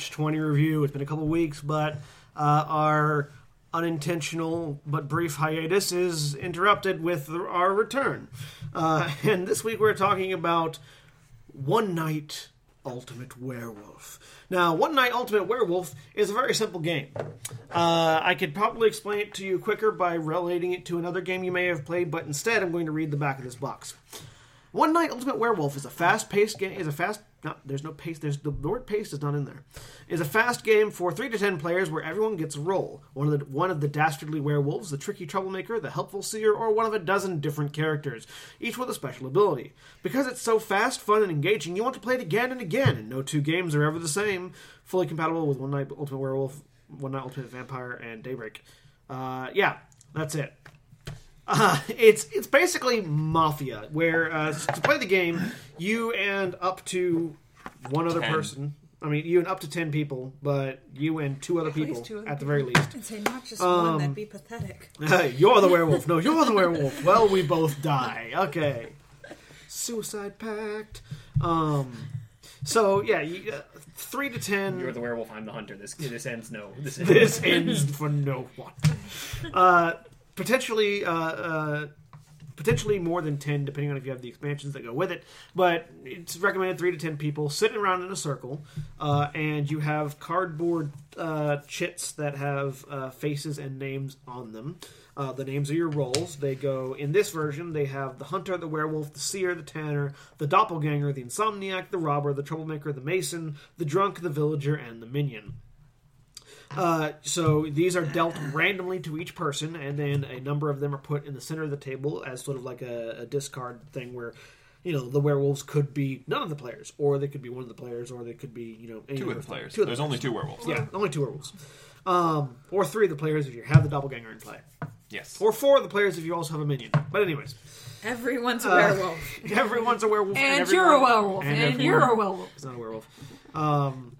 everyone, and welcome back to the Natch 20 review. It's been a couple weeks, but uh, our unintentional but brief hiatus is interrupted with our return. Uh, and this week we're talking about One Night Ultimate Werewolf. Now, One Night Ultimate Werewolf is a very simple game. Uh, I could probably explain it to you quicker by relating it to another game you may have played, but instead I'm going to read the back of this box. One Night Ultimate Werewolf is a fast-paced game. Is a fast. No, there's no pace. There's the, word pace is not in there. Is a fast game for three to ten players where everyone gets a role. One of the one of the dastardly werewolves, the tricky troublemaker, the helpful seer, or one of a dozen different characters, each with a special ability. Because it's so fast, fun, and engaging, you want to play it again and again. And no two games are ever the same. Fully compatible with One Night Ultimate Werewolf, One Night Ultimate Vampire, and Daybreak. Uh, yeah, that's it. Uh, it's it's basically Mafia, where uh, to play the game, you and up to one other Ten. person. I mean, you and up to ten people, but you and two other people two other at the very least. And say not just Um, one, that'd be pathetic. Hey, you're the werewolf. No, you're the werewolf. Well, we both die. Okay. Suicide pact. Um. So yeah, you, uh, three to ten. You're the werewolf. I'm the hunter. This this ends no. This ends. this ends for no one. Uh, potentially, uh, uh, potentially more than ten, depending on if you have the expansions that go with it. But it's recommended three to ten people sitting around in a circle, uh, and you have cardboard uh, chits that have uh, faces and names on them. Uh, the names are your roles. They go in this version. They have the hunter, the werewolf, the seer, the tanner, the doppelganger, the insomniac, the robber, the troublemaker, the mason, the drunk, the villager, and the minion. Uh, so these are dealt randomly to each person, and then a number of them are put in the center of the table as sort of like a, a discard thing where, you know, the werewolves could be none of the players, or they could be one of the players, or they could be, you know, any Two of the players. Two of the There's only two werewolves. yeah, only two werewolves. Um, or three of the players if you have the doppelganger in play, Yes. or four of the players if you also have a minion. But anyways, Everyone's a Uh, werewolf. everyone's a werewolf, And everyone- you're a werewolf. And, everyone you're a werewolf. is not a werewolf. Um,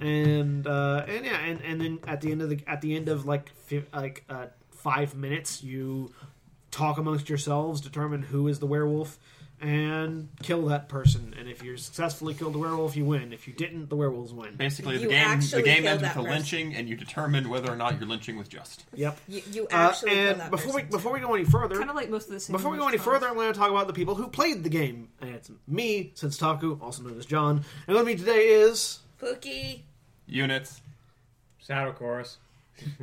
and uh, and yeah, and, and then at the end of the at the end of like fi- like uh, five minutes, you talk amongst yourselves, determine who is the werewolf, and kill that person. And if you successfully killed the werewolf, you win. If you didn't, the werewolves win. Basically, the You game the actually game killed ends with that a person. lynching, and you determine whether or not your lynching was just. Yep. You, you Uh, actually kill and that before we person. before we go any further, Kind of like most of the same. Before we go any further, I'm going to talk about the people who played the game. And it's me, since Senstaku, also known as John. And with me today is. Pooky. Uknits. Shadow chorus.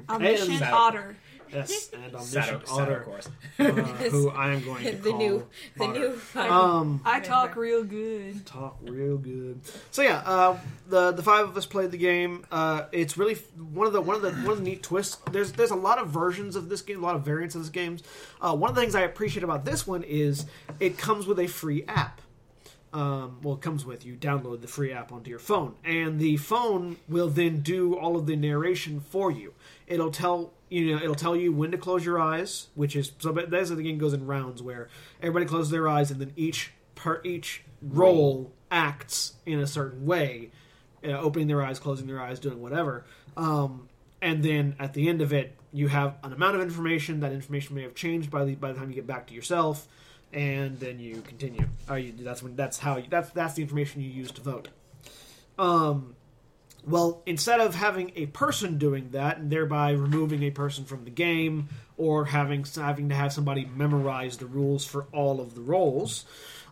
Omniscient Saddle. Otter. Yes, and Shadow, Omniscient Shadow Otter, chorus. uh, who I am going to The call new, the new. Um, I talk real good. talk real good. So yeah, uh, the the five of us played the game. Uh, it's really one of the one of the one of the neat twists. There's there's a lot of versions of this game, a lot of variants of this game. Uh, one of the things I appreciate about this one is it comes with a free app. Um, well, it comes with you download the free app onto your phone, and the phone will then do all of the narration for you. It'll tell you know it'll tell you when to close your eyes, which is so. But that's the game goes in rounds where everybody closes their eyes, and then each per each role acts in a certain way, you know, opening their eyes, closing their eyes, doing whatever. Um, and then at the end of it, you have an amount of information. That information may have changed by the by the time you get back to yourself, and then you continue. Or you, that's when that's how you, that's that's the information you use to vote. Um, well, instead of having a person doing that and thereby removing a person from the game, or having having to have somebody memorize the rules for all of the roles,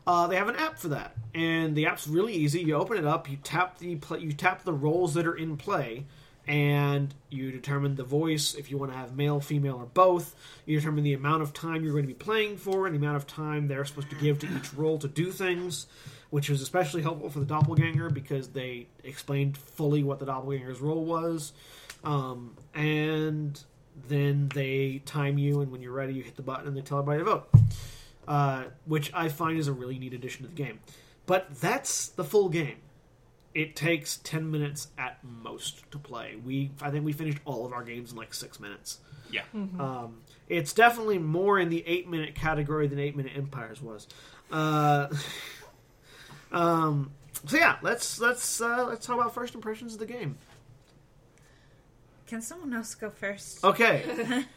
uh, they have an app for that, and the app's really easy. You open it up, you tap the you tap the roles that are in play, and you determine the voice if you want to have male, female, or both. You determine the amount of time you're going to be playing for, and the amount of time they're supposed to give to each role to do things which was especially helpful for the doppelganger because they explained fully what the doppelganger's role was. Um, and then they time you, and when you're ready, you hit the button and they tell everybody to vote. Uh, which I find is a really neat addition to the game. But that's the full game. It takes 10 minutes at most to play. We I think we finished all of our games in like 6 minutes. Yeah. Um, it's definitely more in the eight minute category than eight minute empires was. Uh, um, so yeah, let's let's uh, let's talk about first impressions of the game. Can someone else go first? Okay,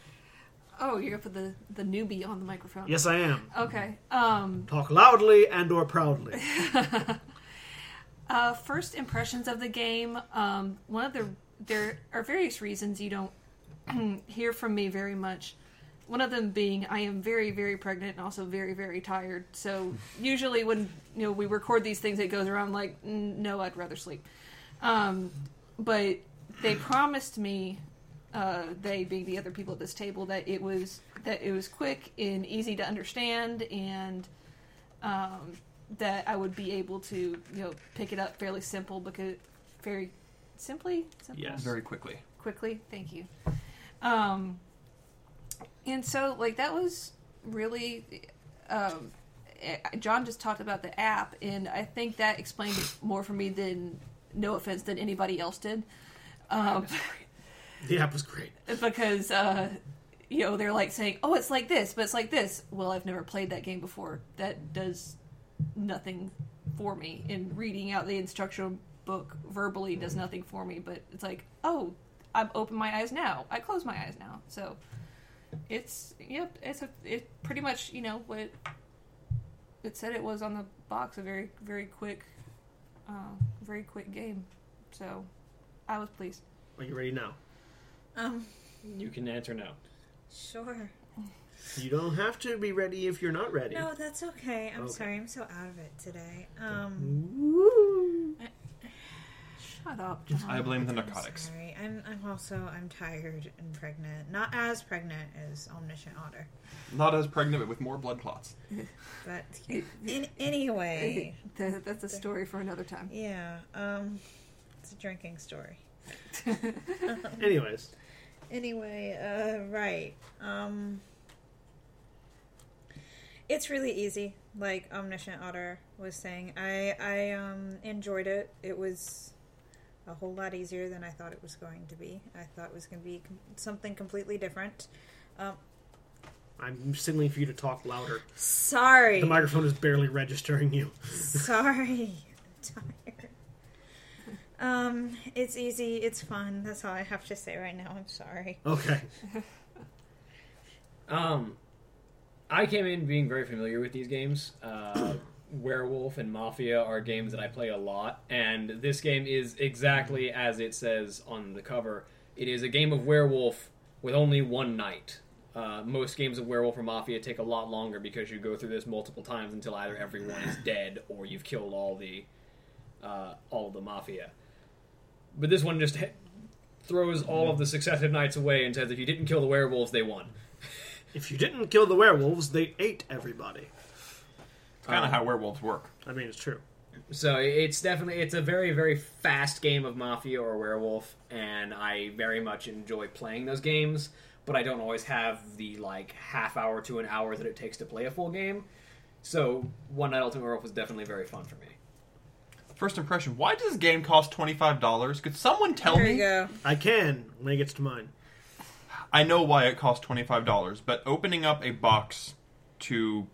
Oh, you're gonna put the the newbie on the microphone. yes, I am. Okay. Um. Talk loudly and or proudly. Uh, first impressions of the game. Um, one of the there are various reasons you don't hear from me very much. One of them being I am very very pregnant and also very very tired. So usually when you know we record these things, it goes around like "Mm, no, I'd rather sleep. Um, but they promised me, uh, they being the other people at this table, that it was that it was quick and easy to understand and um, that I would be able to, you know, pick it up fairly simple because very simply, simple? Yes. Very quickly. quickly. Thank you. Um, and so, like, that was really. Um, eh, John just talked about the app, and I think that explained it more for me than, no offense, than anybody else did. Um, The app was great. because uh, you know they're like saying, "Oh, it's like this, but it's like this." Well, I've never played that game before. That does nothing for me. And reading out the instructional book verbally does nothing for me. But it's like, oh, I'm open my eyes now. I close my eyes now. So it's yep. It's a it pretty much you know what it said it was on the box. A very very quick, uh, very quick game. So I was pleased. Are you ready now? Um, You can answer now sure. You don't have to be ready if you're not ready. No, that's okay. I'm Okay. sorry. I'm so out of it today. Um, Woo. Shut up. Just- John. I blame the I'm narcotics. sorry. I'm, I'm also I'm tired and pregnant. Not as pregnant as Omniscient Otter, Not as pregnant, but with more blood clots. but in, anyway, That- that's a story for another time. yeah. Um, it's a drinking story. Anyways, Anyway, uh, right. Um, it's really easy, like Omniscient Otter was saying. I I um enjoyed it. It was a whole lot easier than I thought it was going to be. I thought it was going to be com- something completely different. Um, I'm signaling for you to talk louder. sorry, The microphone is barely registering you. sorry, I'm tired. Um, it's easy. It's fun. That's all I have to say right now. I'm sorry. Okay. Um, I came in being very familiar with these games. Uh, Werewolf and Mafia are games that I play a lot, and this game is exactly as it says on the cover. It is a game of werewolf with only one night. Uh, most games of Werewolf or Mafia take a lot longer because you go through this multiple times until either everyone is dead or you've killed all the uh, all the Mafia. But this one just throws all of the successive nights away and says if you didn't kill the werewolves, they won. If you didn't kill the werewolves, they ate everybody. It's kind of Um, how werewolves work. I mean, it's true. So it's definitely it's a very very fast game of Mafia or Werewolf, and I very much enjoy playing those games. But I don't always have the like half hour to an hour that it takes to play a full game. So One Night Ultimate Werewolf was definitely very fun for me. First impression: Why does this game cost twenty five dollars? Could someone tell There me? you go. I can when it gets to mine. I know why it costs twenty five dollars, but opening up a box to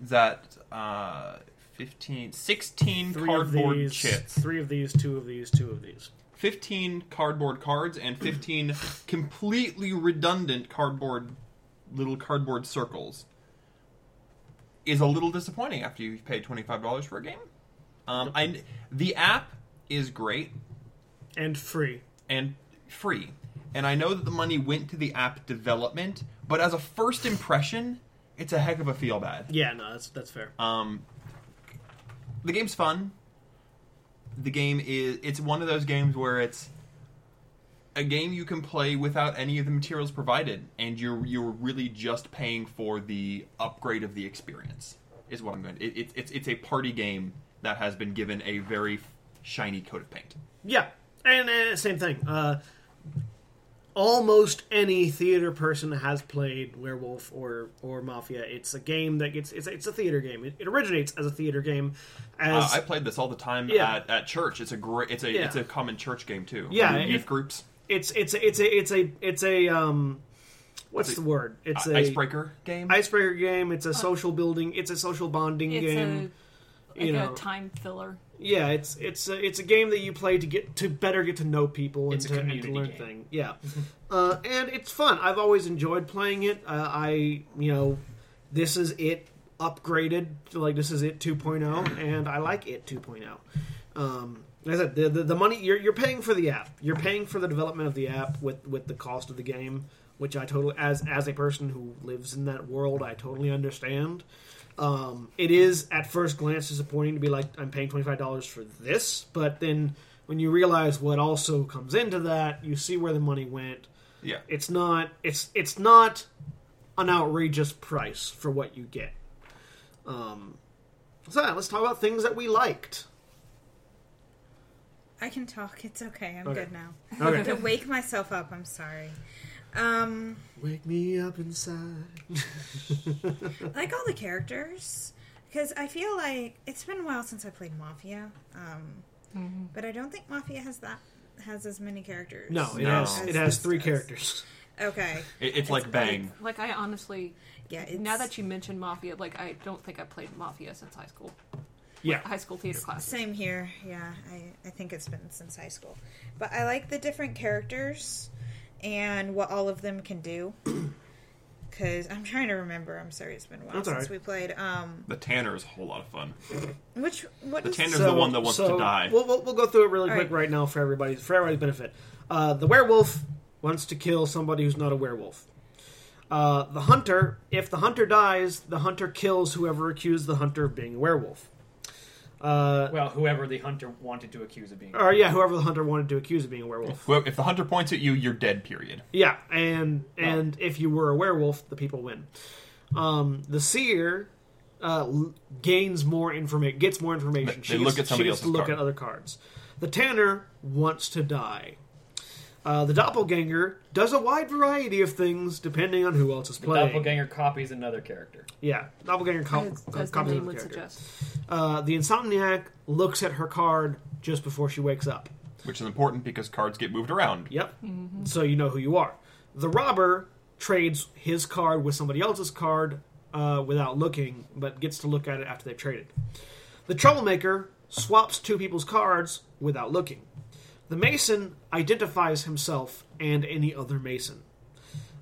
that uh, 15, 16 Three cardboard these, chits, three of these, two of these, two of these. fifteen cardboard cards, and fifteen completely redundant cardboard little cardboard circles is a little disappointing after you've paid twenty five dollars for a game. Um, I the app is great And free. and free. And I know that the money went to the app development, but as a first impression, it's a heck of a feel bad. Yeah, no, that's that's fair. Um, the game's fun. The game is it's one of those games where it's a game you can play without any of the materials provided, and you're you're really just paying for the upgrade of the experience. Is what I'm going. It, it, it's it's a party game that has been given a very shiny coat of paint. Yeah, and uh, same thing. Uh, almost any theater person has played Werewolf or or Mafia. It's a game that gets it's it's a theater game. It, it originates as a theater game. Uh, I played this all the time Yeah. at, at church. It's a great. It's a Yeah. it's a common church game too. Yeah, youth it- groups. it's it's it's a it's a it's a um, what's It's a- the word? It's a icebreaker game. icebreaker game. It's a social building. It's a social bonding It's game. a like you know. a time filler. Yeah, it's it's a, it's a game that you play to get to better get to know people and It's a to, and to learn game. things. Yeah, uh, and it's fun. I've always enjoyed playing it. Uh, I you know, this is it upgraded. To, like this is it 2.0, and I like it 2.0. Um, like I said, the, the, the money you're, you're paying for the app. You're paying for the development of the app with, with the cost of the game, which I totally as as a person who lives in that world, I totally understand. Um, it is at first glance disappointing to be like I'm paying twenty five dollars for this, but then when you realize what also comes into that, you see where the money went. Yeah. It's not it's it's not an outrageous price for what you get. Um, so yeah, let's talk about things that we liked. I can talk. It's okay. I'm Okay. good now. Okay. to wake myself up. I'm sorry. Um, Wake me up inside. I like all the characters because I feel like it's been a while since I played Mafia. Um, but I don't think Mafia has that has as many characters. No, it No. has it has three does. characters. Okay. It, it's like Bang. Like I honestly, Yeah. It's, now that you mentioned Mafia, like I don't think I played Mafia since high school, Yeah, high school theater class. Same here. Yeah, I, I think it's been since high school. But I like the different characters and what all of them can do. Because I'm trying to remember. I'm sorry, it's been a while That's since alright. we played. Um, The Tanner is a whole lot of fun. which what The is Tanner's the one that wants so to die. We'll, we'll, we'll go through it really All quick right. right now for everybody for everybody's benefit. Uh, the werewolf wants to kill somebody who's not a werewolf. Uh, the hunter, if the hunter dies, the hunter kills whoever accused the hunter of being a werewolf. Uh, Well, whoever the hunter wanted to accuse of being. or yeah, whoever the hunter wanted to accuse of being a werewolf. Well, if the hunter points at you, you're dead. Period. Yeah, and and if you were a werewolf, the people win. Um, the seer uh, gains more information, gets more information. They- they look at somebody she gets to look card. at other cards. The tanner wants to die. Uh, the doppelganger does a wide variety of things depending on who else is playing. The playing. doppelganger copies another character. Yeah, doppelganger co- as, co- as the copies name of would character. suggest. Uh, the insomniac looks at her card just before she wakes up. Which is important because cards get moved around. Yep. So you know who you are. The robber trades his card with somebody else's card uh, without looking, but gets to look at it after they've traded. The troublemaker swaps two people's cards without looking. The mason identifies himself and any other mason.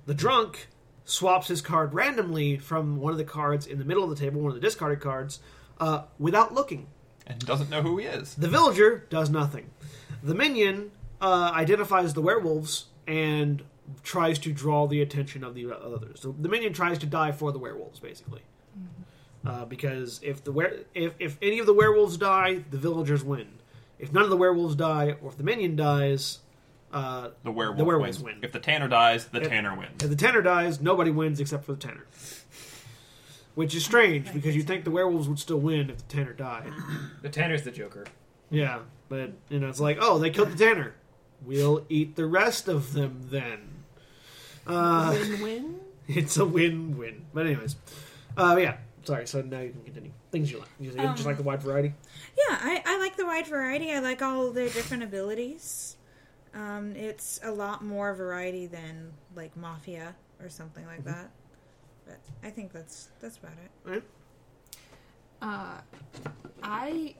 The drunk swaps his card randomly from one of the cards in the middle of the table, one of the discarded cards, uh, without looking. And doesn't know who he is. The villager does nothing. The minion uh, identifies the werewolves and tries to draw the attention of the others. So the minion tries to die for the werewolves, basically. Uh, because if the were- if, if any of the werewolves die, the villagers win. If none of the werewolves die, or if the minion dies, uh, The werewolf, The werewolves wins. win. If the Tanner dies, the If- Tanner wins. if the tanner dies, nobody wins except for the tanner. Which is strange because you think the werewolves would still win if the tanner died. The Tanner's the Joker. Yeah, but you know, it's like, oh, they killed the tanner. We'll eat the rest of them then. Uh, Win-win. it's a win-win. But anyways, uh, yeah. Sorry. So now you can continue. Things you like. You just Um, like the wide variety. Yeah, I, I like the wide variety. I like all their different abilities. Um, it's a lot more variety than like Mafia or something like that. But I think that's that's about it. Right. Uh, I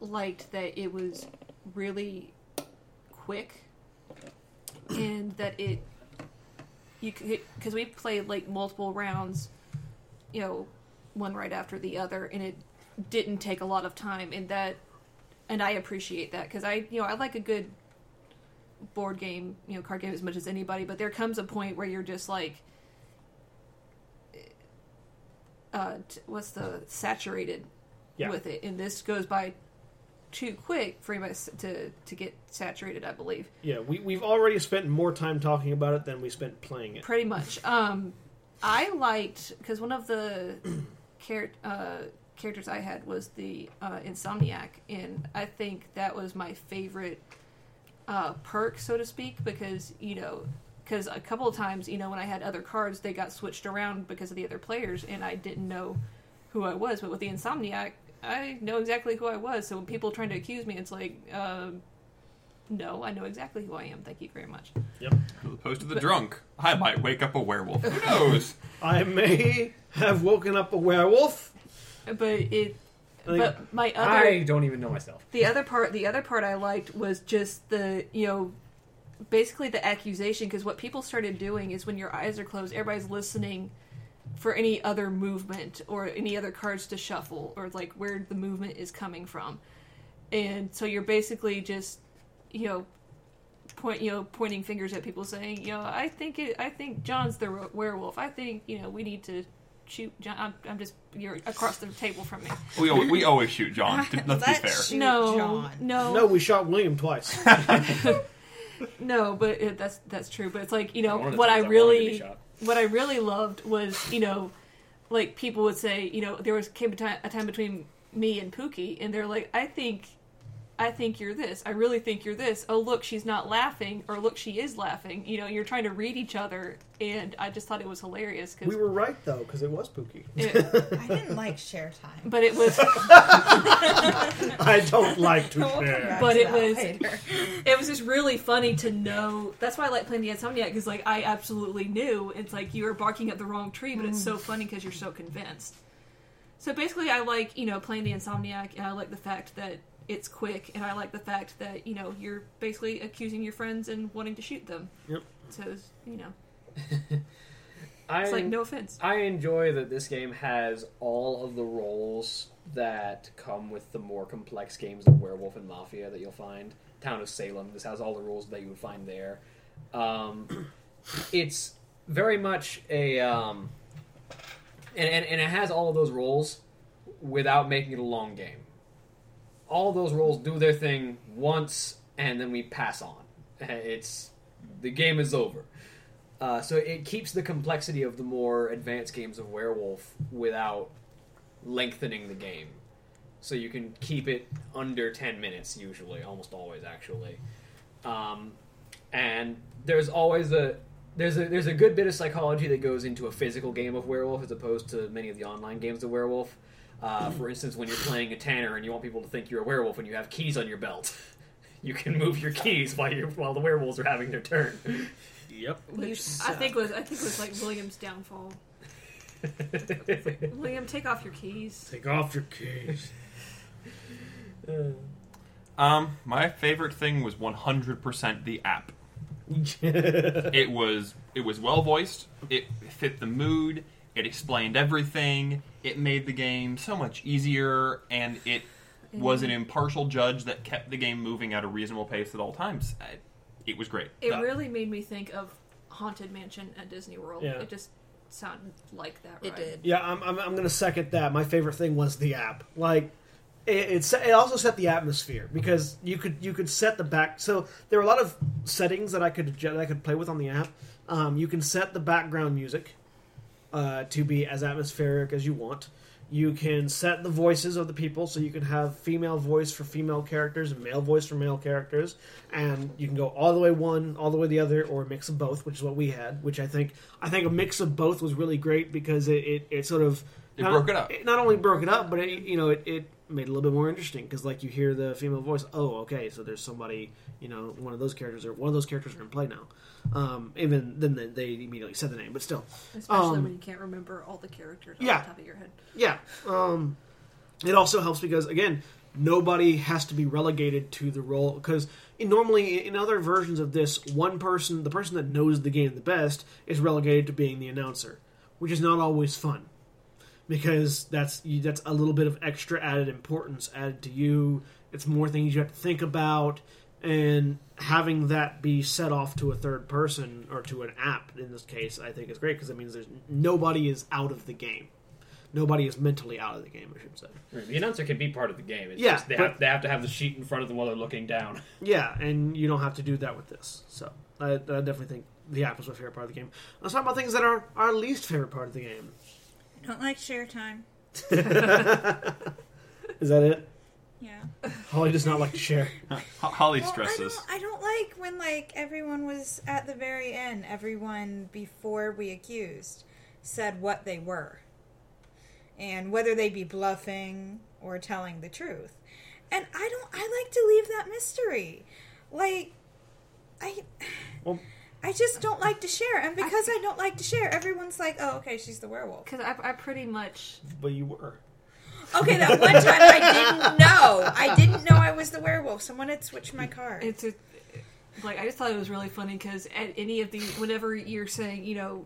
liked that it was really quick, and that it you could because we played like multiple rounds, you know, one right after the other, and it didn't take a lot of time, and that and I appreciate that because I you know I like a good board game, you know, card game as much as anybody, but there comes a point where you're just like uh, t- what's the saturated Yeah. with it, and this goes by too quick for anybody to to get saturated. I believe Yeah, we we've already spent more time talking about it than we spent playing it. pretty much. Um, I liked because one of the char- uh, characters I had was the uh, insomniac, and I think that was my favorite uh, perk, so to speak, because you know. Because a couple of times, you know, when I had other cards, they got switched around because of the other players, and I didn't know who I was. But with the Insomniac, I know exactly who I was. So when people trying to accuse me, it's like, um, no, I know exactly who I am. Thank you very much. Yep. As opposed to the drunk. I might wake up a werewolf. Who knows? I may have woken up a werewolf. But it, Like, but my other, I don't even know myself. the other part, the other part I liked was just the, you know, basically the accusation. Because what people started doing is when your eyes are closed, everybody's listening for any other movement or any other cards to shuffle or like where the movement is coming from. And so you're basically just, you know, point you know pointing fingers at people saying, you know, I think it, I think John's the ro- werewolf. I think you know we need to shoot John. I'm, I'm just you're across the table from me. We always, we always shoot John. to- Let's be Let's fair. shoot no, John. no, No, we shot William twice. no, but it, that's that's true. But it's like you know One of the what I times wanted to be really shot. what I really loved was you know like people would say you know there was came a time, a time between me and Pooky and they're like I think I think you're this I really think you're this oh look she's not laughing or look she is laughing you know you're trying to read each other and I just thought it was hilarious because we were right though, because it was Pooky. I didn't like share time. but it was I don't like to share. But it was- later. it was just really funny to know. That's why I like playing the Insomniac because like I absolutely knew it's like you are barking at the wrong tree, but it's so mm. funny because you're so convinced. So basically, I like you know playing the Insomniac, and I like the fact that it's quick, and I like the fact that you know you're basically accusing your friends and wanting to shoot them. Yep. So you know, I, it's like no offense. I enjoy that this game has all of the roles that come with the more complex games of Werewolf and Mafia that you'll find. Town of Salem, this has all the rules that you would find there. Um, it's very much a. Um, and, and, and it has all of those roles without making it a long game. All those roles do their thing once, and then we pass on. It's the game is over. Uh, so it keeps the complexity of the more advanced games of Werewolf without lengthening the game. So you can keep it under 10 minutes, usually, almost always, actually. Um, and there's always a there's a there's a good bit of psychology that goes into a physical game of Werewolf as opposed to many of the online games of Werewolf. Uh, for instance, when you're playing a Tanner and you want people to think you're a werewolf and you have keys on your belt, you can move your keys while you while the werewolves are having their turn. Yep. Which I think was I think was like William's downfall. William, take off your keys. Take off your keys. Um, my favorite thing was 100% the app. It was it was well voiced. It fit the mood. It explained everything. It made the game so much easier, and it was an impartial judge that kept the game moving at a reasonable pace at all times. I- It was great. It Uh, really made me think of Haunted Mansion at Disney World. Yeah. It just sounded like that. It ride. did. Yeah, I'm, I'm, I'm going to second that. My favorite thing was the app. Like, it, it, it also set the atmosphere because you could you could set the back. So there were a lot of settings that I could that I could play with on the app. Um, you can set the background music uh, to be as atmospheric as you want. You can set the voices of the people, so you can have female voice for female characters and male voice for male characters, and you can go all the way one, all the way the other, or a mix of both, which is what we had. Which I think I think a mix of both was really great because it, it, it sort of It not- broke it up. not only broke it up, but it, you know it, it made it a little bit more interesting because like you hear the female voice. Oh, okay, so there's somebody you know one of those characters or one of those characters are in play now. Um, even then they, they immediately said the name, but still, Especially Um, when you can't remember all the characters off yeah. the top of your head. yeah. Um, it also helps because again, nobody has to be relegated to the role because normally in other versions of this, one person, the person that knows the game the best, is relegated to being the announcer, which is not always fun because that's you, that's a little bit of extra added importance added to you. It's more things you have to think about, and having that be set off to a third person or to an app in this case, I think is great because it means there's nobody is out of the game. Nobody is mentally out of the game. I should say. The announcer can be part of the game. It's Yeah, just they, but- have, they have to have the sheet in front of them while they're looking down. Yeah, and you don't have to do that with this. So I, I definitely think the app is my favorite part of the game. Let's talk about things that are our least favorite part of the game. I don't like share time. Is that it? Yeah. Holly does not like to share. Ho- Holly Well, I stresses. don't, I don't like when like everyone was at the very end. Everyone before we accused said what they were, and whether they be bluffing or telling the truth. And I don't. I like to leave that mystery. Like, I. Well- I just don't like to share, and because I, don't like to share, everyone's like, "Oh, okay, she's the werewolf." Because I, I pretty much But you were. Okay, that one time I didn't know. I didn't know I was the werewolf. Someone had switched my card. it's a, like I just thought it was really funny because at any of the whenever you're saying you know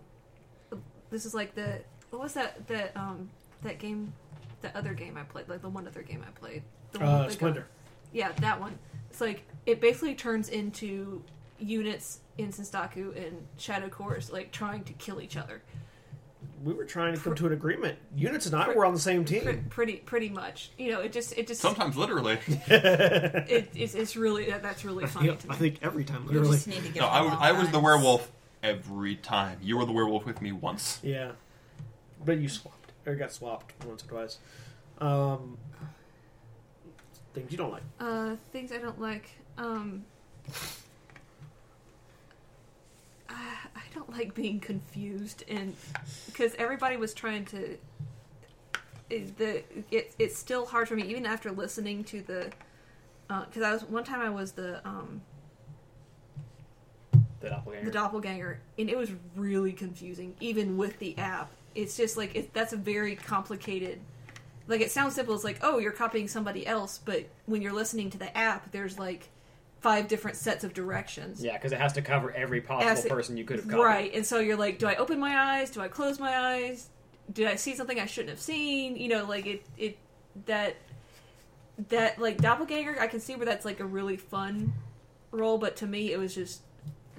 this is like the what was that that um that game, that other game I played, like the one other game I played, the one, Uh, that got- Splinter. yeah, that one. It's like it basically turns into Uknits in Senstaku and ShadowChorus like trying to kill each other. We were trying to come to an agreement. Uknits and I were on the same team. pretty pretty much. You know, it just it just Sometimes literally. it, it's, it's really that, that's really funny Yep, to me. I think every time, You literally. just need to give No, I was, I was the werewolf every time. You were the werewolf with me once. Yeah, but you swapped or got swapped once or twice. Um, things you don't like. Uh, things I don't like. Um, I, I don't like being confused, and because everybody was trying to. It, the it, it's still hard for me even after listening to the because I was one time I was the um The doppelganger. the doppelganger and it was really confusing even with the app it's just like it, that's a very complicated like it sounds simple it's like oh you're copying somebody else but when you're listening to the app there's like five different sets of directions. Yeah, because it has to cover every possible As it- person you could have copied. right and so you're like do i open my eyes? Do i close my eyes? Did i see something i shouldn't have seen? You know like it it that that like doppelganger i can see where that's like a really fun role but to me it was just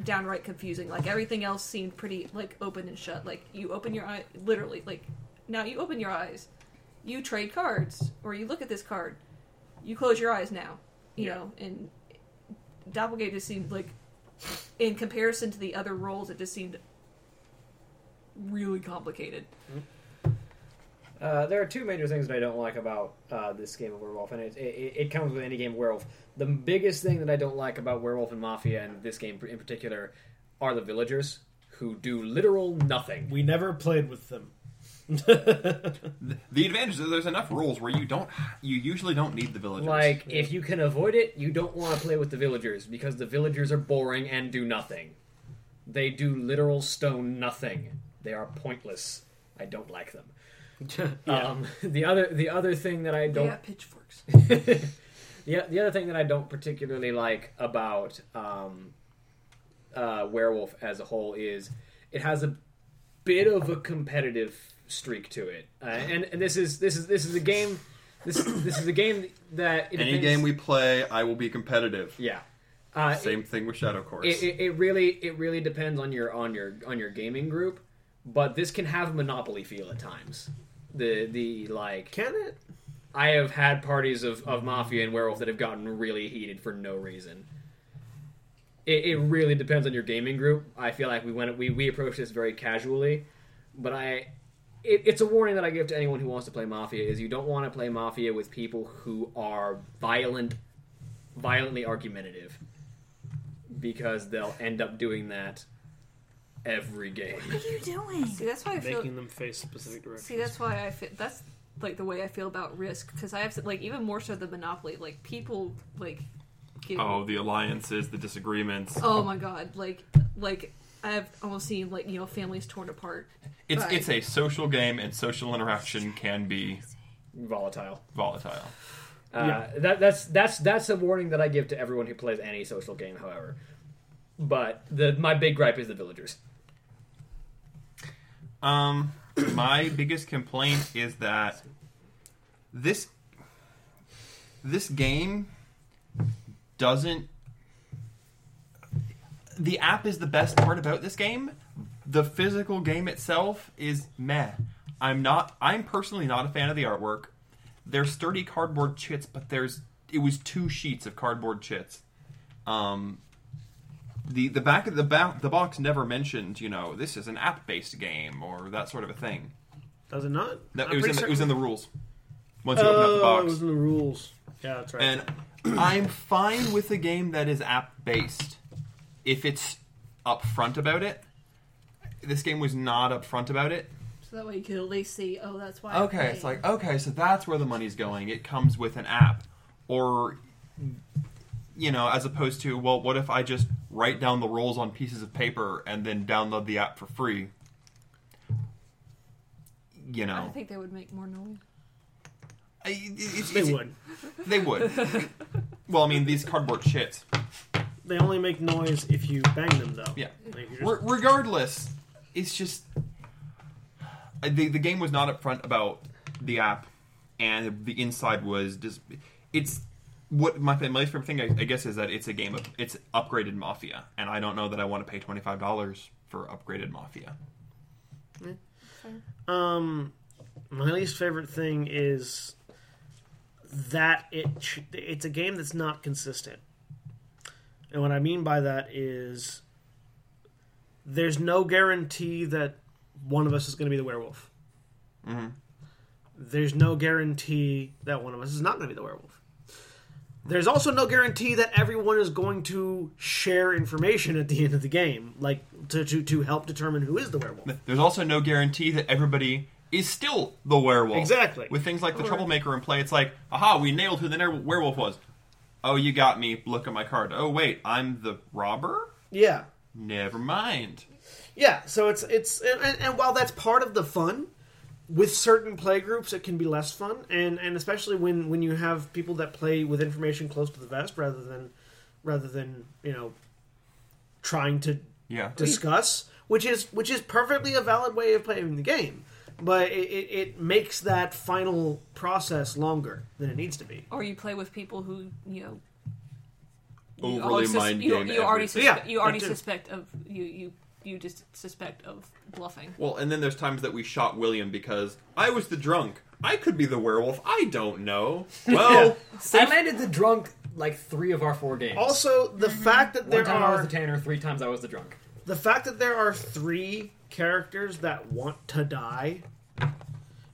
downright confusing. Like everything else seemed pretty like open and shut. Like you open your eye literally like now you open your eyes. You trade cards or you look at this card. You close your eyes now you Yeah. know and doppelganger just seemed like in comparison to the other roles it just seemed really complicated Uh, there are two major things that I don't like about uh, this game of Werewolf, and it, it, it comes with any game of Werewolf. The biggest thing that I don't like about Werewolf and Mafia, and this game in particular, are the villagers who do literal nothing. We never played with them. The advantage is there's enough rules where you don't, you usually don't need the villagers. Like, if you can avoid it, you don't want to play with the villagers because the villagers are boring and do nothing. They do literal stone nothing. They are pointless. I don't like them. yeah. Um, the other, the other thing that I don't got pitchforks the, the other thing that I don't particularly like about um, uh, Werewolf as a whole is it has a bit of a competitive streak to it, uh, and, and this is this is this is a game. This this is a game that it any depends- game we play, I will be competitive. yeah. Uh, Same thing with ShadowChorus. it, it, it really it really depends on your on your on your gaming group, but this can have a monopoly feel at times. The the like Can it? I have had parties of, of Mafia and Werewolf that have gotten really heated for no reason. It, it really depends on your gaming group. I feel like we went we, we approached this very casually, but I it, it's a warning that I give to anyone who wants to play Mafia is you don't want to play Mafia with people who are violent, violently argumentative, because they'll end up doing that every game. What are you doing? see that's why i feel Making them face specific directions. See, that's why I feel that's like the way I feel about Risk because I have to, like even more so than Monopoly. Like people like get oh, the alliances, the disagreements. oh my god, like like I've almost seen like you know families torn apart. It's Right. it's a social game, and social interaction can be Volatile. volatile. Uh, Yeah. that, that's that's that's a warning that I give to everyone who plays any social game. However, but the my big gripe is the villagers. Um, my biggest complaint is that this this game doesn't. The app is the best part about this game. The physical game itself is meh. I'm not. I'm personally not a fan of the artwork. There's sturdy cardboard chits, but there's it was two sheets of cardboard chits. Um, the the back of the back the box never mentioned you know this is an app based game or that sort of a thing. Does it not? No, I'm it was in the, it was in the rules. Once you open up the Oh, box, it was in the rules. Yeah, that's right. and I'm fine with a game that is app based if it's upfront about it. This game was not upfront about it. So that way you can at least see. Oh, that's why. Okay, play. it's like okay, so that's where the money's going. It comes with an app, or you know, as opposed to well, what if I just write down the rules on pieces of paper and then download the app for free? You know, I know, think they would make more noise. I- it- it's- they it's- would. They would. well, I mean, these cardboard shits. They only make noise if you bang them, though. Yeah. Like, you're just- Re- regardless, it's just the the game was not upfront about the app, and the inside was just it's what my my least favorite thing I, I guess is that it's a game of it's upgraded Mafia, and I don't know that I want to pay twenty five dollars for upgraded Mafia. Um, my least favorite thing is that it sh- it's a game that's not consistent, and what I mean by that is there's no guarantee that one of us is going to be the werewolf. Mhm. There's no guarantee that one of us is not going to be the werewolf. There's also no guarantee that everyone is going to share information at the end of the game, like to, to, to help determine who is the werewolf. There's also no guarantee that everybody is still the werewolf. Exactly. With things like the troublemaker in play, it's like, aha, we nailed who the werewolf was. Oh, you got me. Look at my card. Oh, wait, I'm the robber. Yeah, Never mind. Yeah, so it's it's and, and while that's part of the fun, with certain play groups it can be less fun, and and especially when when you have people that play with information close to the vest rather than rather than you know trying to Yeah. discuss, which is which is perfectly a valid way of playing the game, but it, it, it makes that final process longer than it needs to be. Or you play with people who you know. you Overly always sus- mind you, game you already suspe- Yeah, you already suspect of you you you just suspect of bluffing. Well, and then there's times that we shot William because I was the drunk. I could be the werewolf. I don't know. Well, I landed the drunk like three of our four games. Also, the fact that One there time I was are the Tanner, three times I was the drunk. the fact that there are three characters that want to die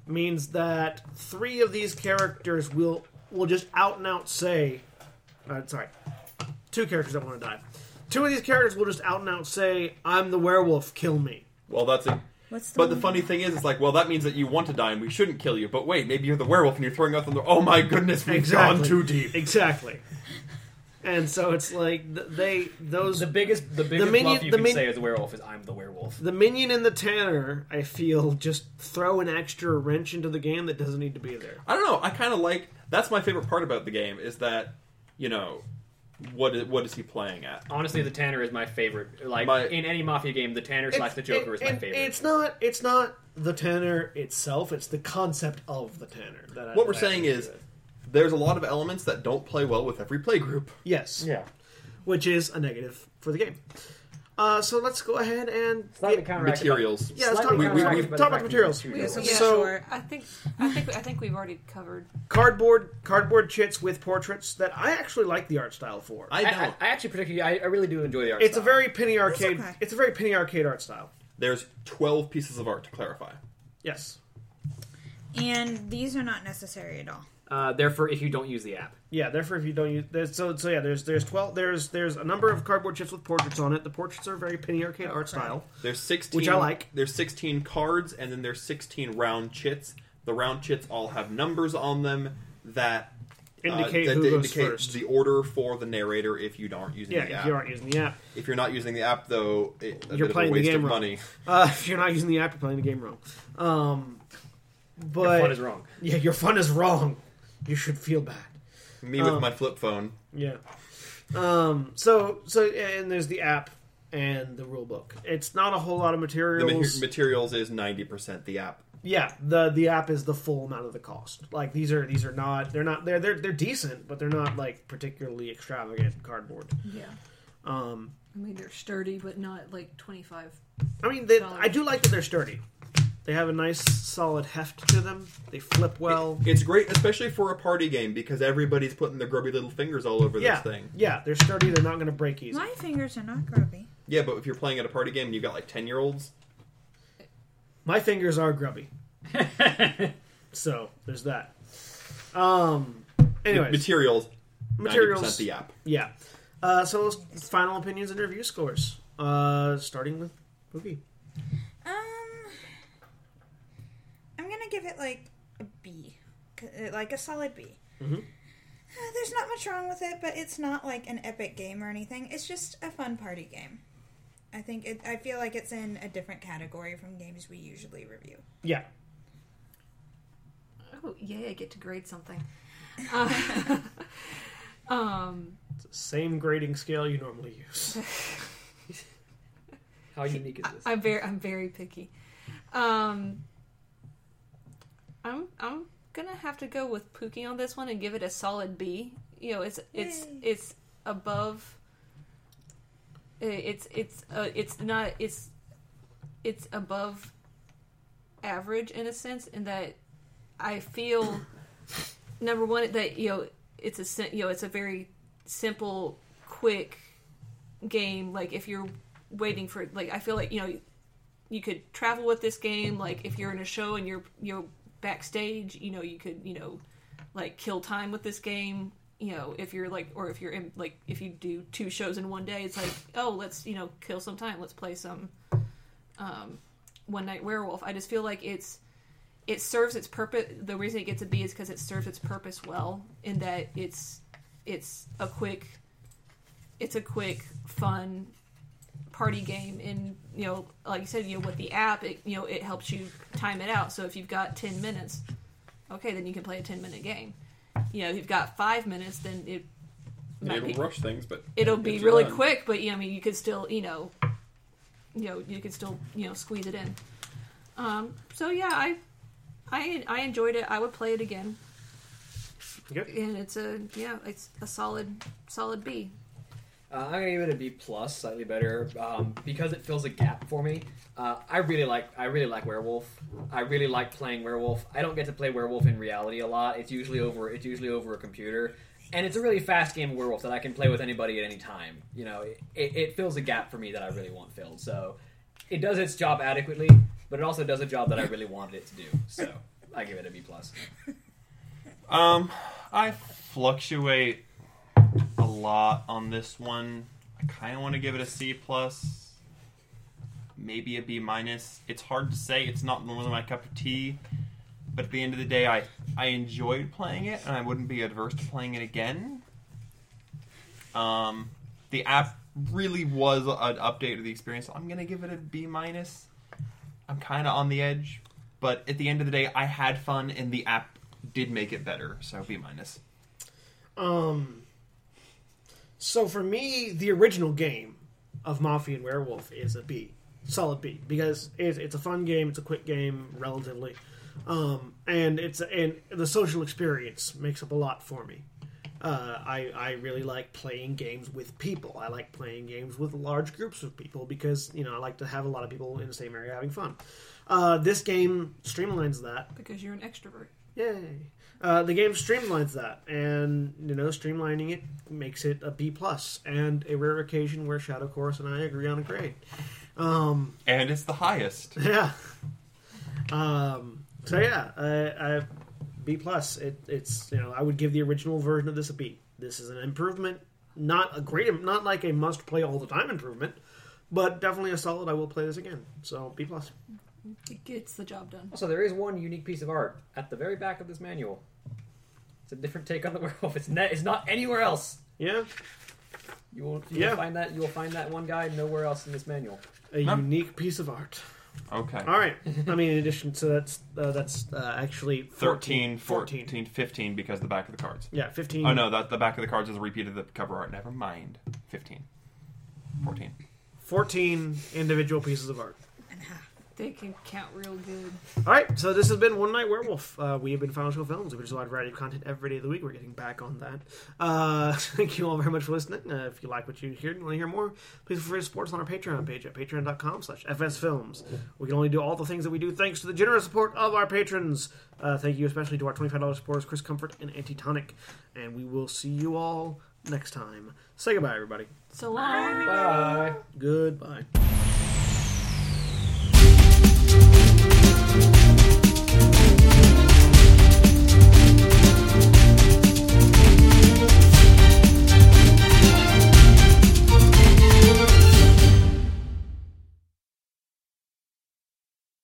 means that three of these characters will will just out and out say, uh, sorry, two characters that want to die. Two of these characters will just out and out say, "I'm the werewolf, kill me." well, that's it. What's the But the one- funny thing is, it's like, well, that means that you want to die, and we shouldn't kill you. But wait, maybe you're the werewolf, and you're throwing out the. Oh my goodness, we've gone too deep. Exactly. And so it's like th- they those The biggest, the biggest minion- bluff you the can min- say as a werewolf is "I'm the werewolf." the minion and the tanner. I feel just throw an extra wrench into the game that doesn't need to be there. I don't know. I kind of like. That's my favorite part about the game is that, you know, what is, what is he playing at? Honestly, the Tanner is my favorite. Like My- in any Mafia game, the Tanner slash the Joker is my it- favorite. It's not. It's not the Tanner itself. It's the concept of the Tanner. That I, What we're that saying think is, good. There's a lot of elements that don't play well with every play group. yes, yeah. which is a negative for the game. Uh, so let's go ahead and Slightly get- counteracted Materials. Yeah, let's talk about- we- we- we've by talked the about fact materials. Yeah, it's two yeah, games. So- sure. I think I think I think we've already covered. cardboard cardboard chits with portraits that I actually like the art style for. I I, don't. I, I actually particularly, I, I really do enjoy the art. it's a very penny arcade. okay. It's a very penny arcade art style. There's 12 pieces of art to clarify. Yes. And these are not necessary at all. Uh, therefore, if you don't use the app, Yeah, therefore, if you don't use there's, so so yeah, there's there's twelve there's there's a number of cardboard chips with portraits on it. The portraits are very penny arcade art style. There's 16 Which I like. There's 16 cards and then there's 16 round chits. The round chits all have numbers on them that uh, Indicate that who goes indicate first. the order for the narrator if you aren't using Yeah, the if app. you aren't using the app, If you're not using the app though, it, a You're bit of playing a the waste game of wrong. money. uh, if you're not using the app, you're playing the game wrong. Um, but your fun is wrong. yeah, your fun is wrong. You should feel bad. Me with Um, my flip phone. Yeah. Um. So so and there's the app and the rule book. It's not a whole lot of The materials. ma- materials is 90% the app. yeah. The the app is the full amount of the cost. Like these are these are not they're not they're they're they're decent, but they're not like particularly extravagant cardboard. Yeah, Um. I mean they're sturdy, but not like twenty five. I mean, they, I do like that they're sturdy. They have a nice solid heft to them. They flip well. It's great, especially for a party game, because everybody's putting their grubby little fingers all over yeah, this thing. yeah, they're sturdy. They're not going to break easy. My fingers are not grubby. Yeah, but if you're playing at a party game and you've got like 10 year olds, My fingers are grubby, so there's that. Um. Anyways, materials, materials. 90% the app. Yeah. Uh, so final opinions and review scores. Uh, starting with Boogie. Um, I'm gonna give it like a B, C- uh, like a solid B. Mhm. Uh, there's not much wrong with it, but it's not like an epic game or anything. It's just a fun party game. I think it. I feel like it's in a different category from games we usually review. Yeah. Oh yay! I get to grade something. Uh, um, Same grading scale you normally use. How unique is this? I'm very I'm very picky. Um, I'm I'm gonna have to go with Pooky on this one and give it a solid B. You know, it's it's Yay. it's above. It's it's uh, it's not it's it's above average in a sense in that I feel number one that you know it's a you know it's a very simple quick game like if you're waiting for like I feel like you know you could travel with this game like if you're in a show and you're you're backstage you know you could you know like kill time with this game you know if you're like or if you're in like if you do two shows in one day it's like oh let's you know kill some time. Let's play some um one night werewolf. I just feel like it's it serves its purpose the reason it gets a b is because it serves its purpose well in that it's it's a quick it's a quick fun party game and you know like you said you know with the app it you know it helps you time it out. So if you've got 10 minutes okay then you can play a 10 minute game. You know if you've got five minutes then it might It'll be rush things, but it'll be really done. quick but yeah i mean you could still you know you know you could still you know squeeze it in. Um so yeah i i i enjoyed it. I would play it again. Okay. and it's a yeah it's a solid solid b Uh, I'm gonna give it a B plus, slightly better, um, because it fills a gap for me. Uh, I really like I really like Werewolf. I really like playing Werewolf. I don't get to play Werewolf in reality a lot. It's usually over it's usually over a computer, and it's a really fast game of Werewolf that I can play with anybody at any time. You know, it, it, it fills a gap for me that I really want filled. So it does its job adequately, but it also does a job that I really wanted it to do. So I give it a B plus. Um, I fluctuate lot on this one. I kind of want to give it a C plus, maybe a B minus. It's hard to say. It's not really my cup of tea. But at the end of the day, I I enjoyed playing it, and I wouldn't be adverse to playing it again. Um, the app really was an update to the experience. I'm gonna give it a B minus. I'm kind of on the edge, but at the end of the day, I had fun, and the app did make it better. So B minus. Um. So for me, the original game of Mafia and Werewolf is a B, solid B, because it's, it's a fun game. It's a quick game, relatively, um, and it's and the social experience makes up a lot for me. Uh, I I really like playing games with people. I like playing games with large groups of people because you know I like to have a lot of people in the same area having fun. Uh, this game streamlines that because you're an extrovert Yay! Uh, the game streamlines that, and you know, streamlining it makes it a B plus, and a rare occasion where ShadowChorus and I agree on a grade. Um, And it's the highest. yeah. Um, so yeah, I, I, B plus. It, it's you know, I would give the original version of this a B. This is an improvement, not a great, not like a must play all the time improvement, but definitely a solid. I will play this again. So B plus. it gets the job done Also, there is one unique piece of art at the very back of this manual. It's a different take on the werewolf. It's, ne- it's not anywhere else. Yeah, You will, you Yeah. will find that you will find that one guy nowhere else in this manual. a Huh. unique piece of art. Okay. All right. I mean, in addition to that's uh, that's uh, actually 13, 14. 14, 15 because the back of the cards. Yeah, 15. Oh no, that the back of the cards is a repeat of the cover art. Never mind. 15. 14. 14 individual pieces of art. They can count real good All right, so this has been One Night Werewolf. Uh, we have been Final Show Films. We produce a wide variety of content every day of the week. We're getting back on that. Uh, thank you all very much for listening. Uh, if you like what you hear and want to hear more, please feel free to support us on our Patreon page at patreon.com slash fsfilms. We can only do all the things that we do thanks to the generous support of our patrons. Uh, thank you especially to our $25 supporters, Chris Comfort and Antitonic. And we will see you all next time. Say goodbye, everybody. so long Bye. Goodbye.